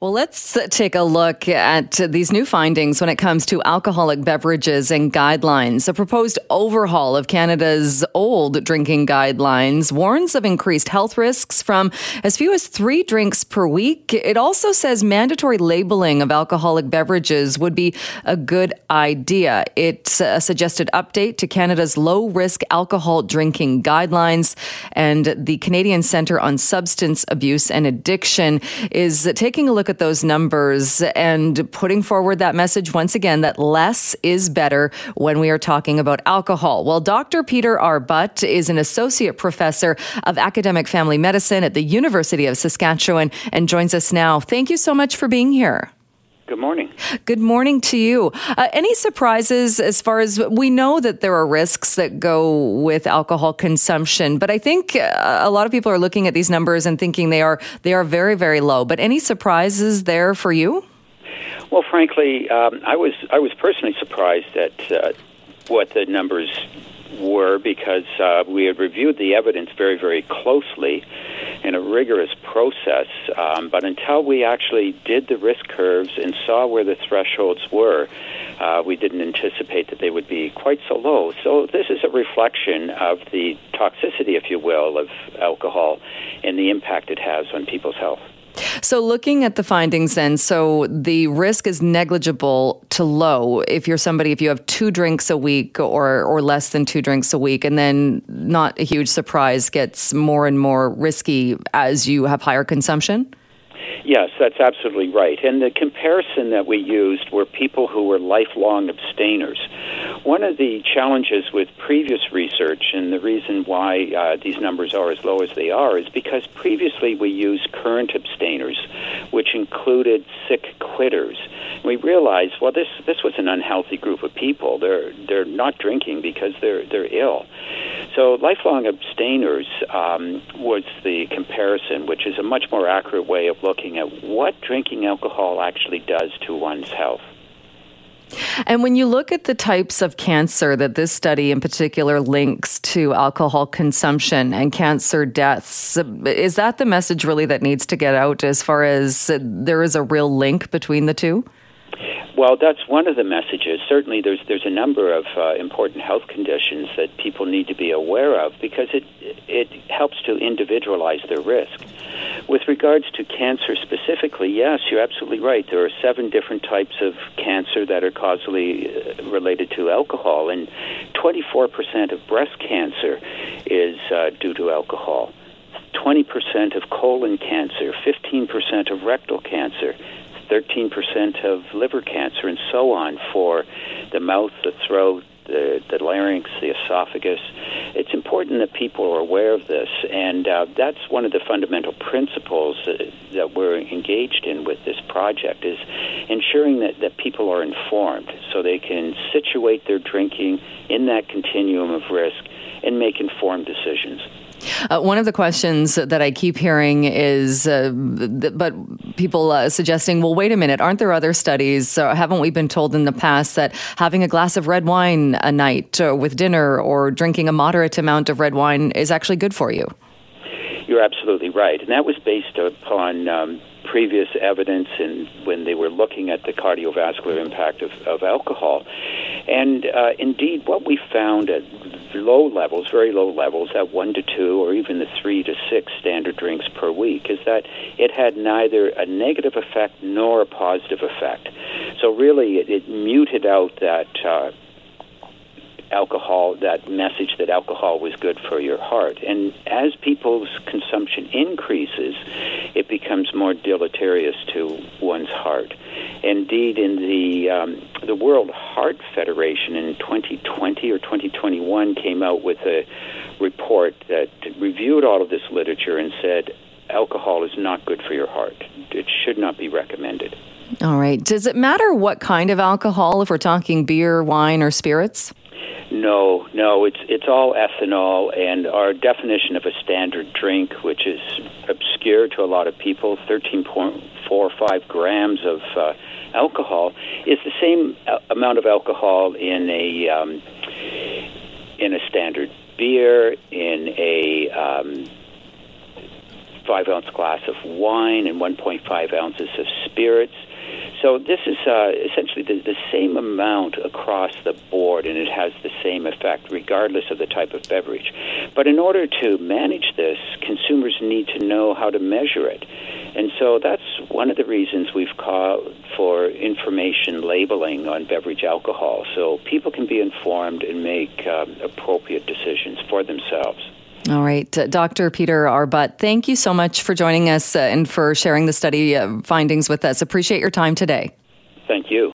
Well, let's take a look at these new findings when it comes to alcoholic beverages and guidelines. A proposed overhaul of Canada's old drinking guidelines warns of increased health risks from as few as three drinks per week. It also says mandatory labeling of alcoholic beverages would be a good idea. It's a uh, suggested update to Canada's low risk alcohol drinking guidelines. And the Canadian Centre on Substance Abuse and Addiction is taking a look at those numbers and putting forward that message once again that less is better when we are talking about alcohol. Well, Dr. Peter R. Butt is an associate professor of academic family medicine at the University of Saskatchewan and joins us now. Thank you so much for being here. Good morning. Good morning to you. Uh, any surprises as far as we know that there are risks that go with alcohol consumption, but I think uh, a lot of people are looking at these numbers and thinking they are they are very very low. But any surprises there for you? Well, frankly, um, I was I was personally surprised at uh, what the numbers were because uh, we had reviewed the evidence very very closely in a rigorous process. Um, but until we actually did the risk curves and saw where the thresholds were, uh, we didn't anticipate that they would be quite so low. So this is a reflection of the toxicity, if you will, of alcohol and the impact it has on people's health. So, looking at the findings, then, so the risk is negligible to low if you're somebody, if you have two drinks a week or, or less than two drinks a week, and then not a huge surprise gets more and more risky as you have higher consumption? Yes, that's absolutely right. And the comparison that we used were people who were lifelong abstainers. One of the challenges with previous research, and the reason why uh, these numbers are as low as they are, is because previously we used current abstainers, which included sick quitters. We realized, well, this this was an unhealthy group of people. They're they're not drinking because they're they're ill. So lifelong abstainers um, was the comparison, which is a much more accurate way of looking at what drinking alcohol actually does to one's health. And when you look at the types of cancer that this study in particular links to alcohol consumption and cancer deaths, is that the message really that needs to get out as far as there is a real link between the two? Well, that's one of the messages. Certainly, there's there's a number of uh, important health conditions that people need to be aware of because it it helps to individualize their risk. With regards to cancer specifically, yes, you're absolutely right. There are seven different types of cancer that are causally uh, related to alcohol, and 24% of breast cancer is uh, due to alcohol. 20% of colon cancer, 15% of rectal cancer, 13% of liver cancer, and so on for the mouth, the throat, the, the larynx, the esophagus. It's important that people are aware of this, and uh, that's one of the fundamental principles uh, that we're engaged in with this project is ensuring that, that people are informed so they can situate their drinking in that continuum of risk and make informed decisions. Uh, one of the questions that I keep hearing is, uh, th- but people uh, suggesting, well, wait a minute, aren't there other studies? haven't we been told in the past that having a glass of red wine a night uh, with dinner or drinking a moderate amount of red wine is actually good for you? You're absolutely right. And that was based upon um, previous evidence and when they were looking at the cardiovascular impact of, of alcohol. And uh, indeed, what we found at low levels, very low levels, at one to two or even the three to six standard drinks per week, is that it had neither a negative effect nor a positive effect. So really, it, it muted out that. Uh, alcohol, that message that alcohol was good for your heart. And as people's consumption increases, it becomes more deleterious to one's heart. Indeed, in the um, the World Heart Federation in 2020 or 2021 came out with a report that reviewed all of this literature and said alcohol is not good for your heart. It should not be recommended. All right. Does it matter what kind of alcohol if we're talking beer, wine, or spirits? No, no, it's it's all ethanol, and our definition of a standard drink, which is obscure to a lot of people, thirteen point four five grams of uh, alcohol, is the same amount of alcohol in a um, in a standard beer, in a um, 5 ounce glass of wine and 1.5 ounces of spirits. So this is uh, essentially the, the, same amount across the board, and it has the same effect regardless of the type of beverage. But in order to manage this, consumers need to know how to measure it. And so that's one of the reasons we've called for information labeling on beverage alcohol so people can be informed and make um, appropriate decisions for themselves. All right. Uh, Dr. Peter R. Butt, thank you so much for joining us uh, and for sharing the study uh, findings with us. Appreciate your time today. Thank you.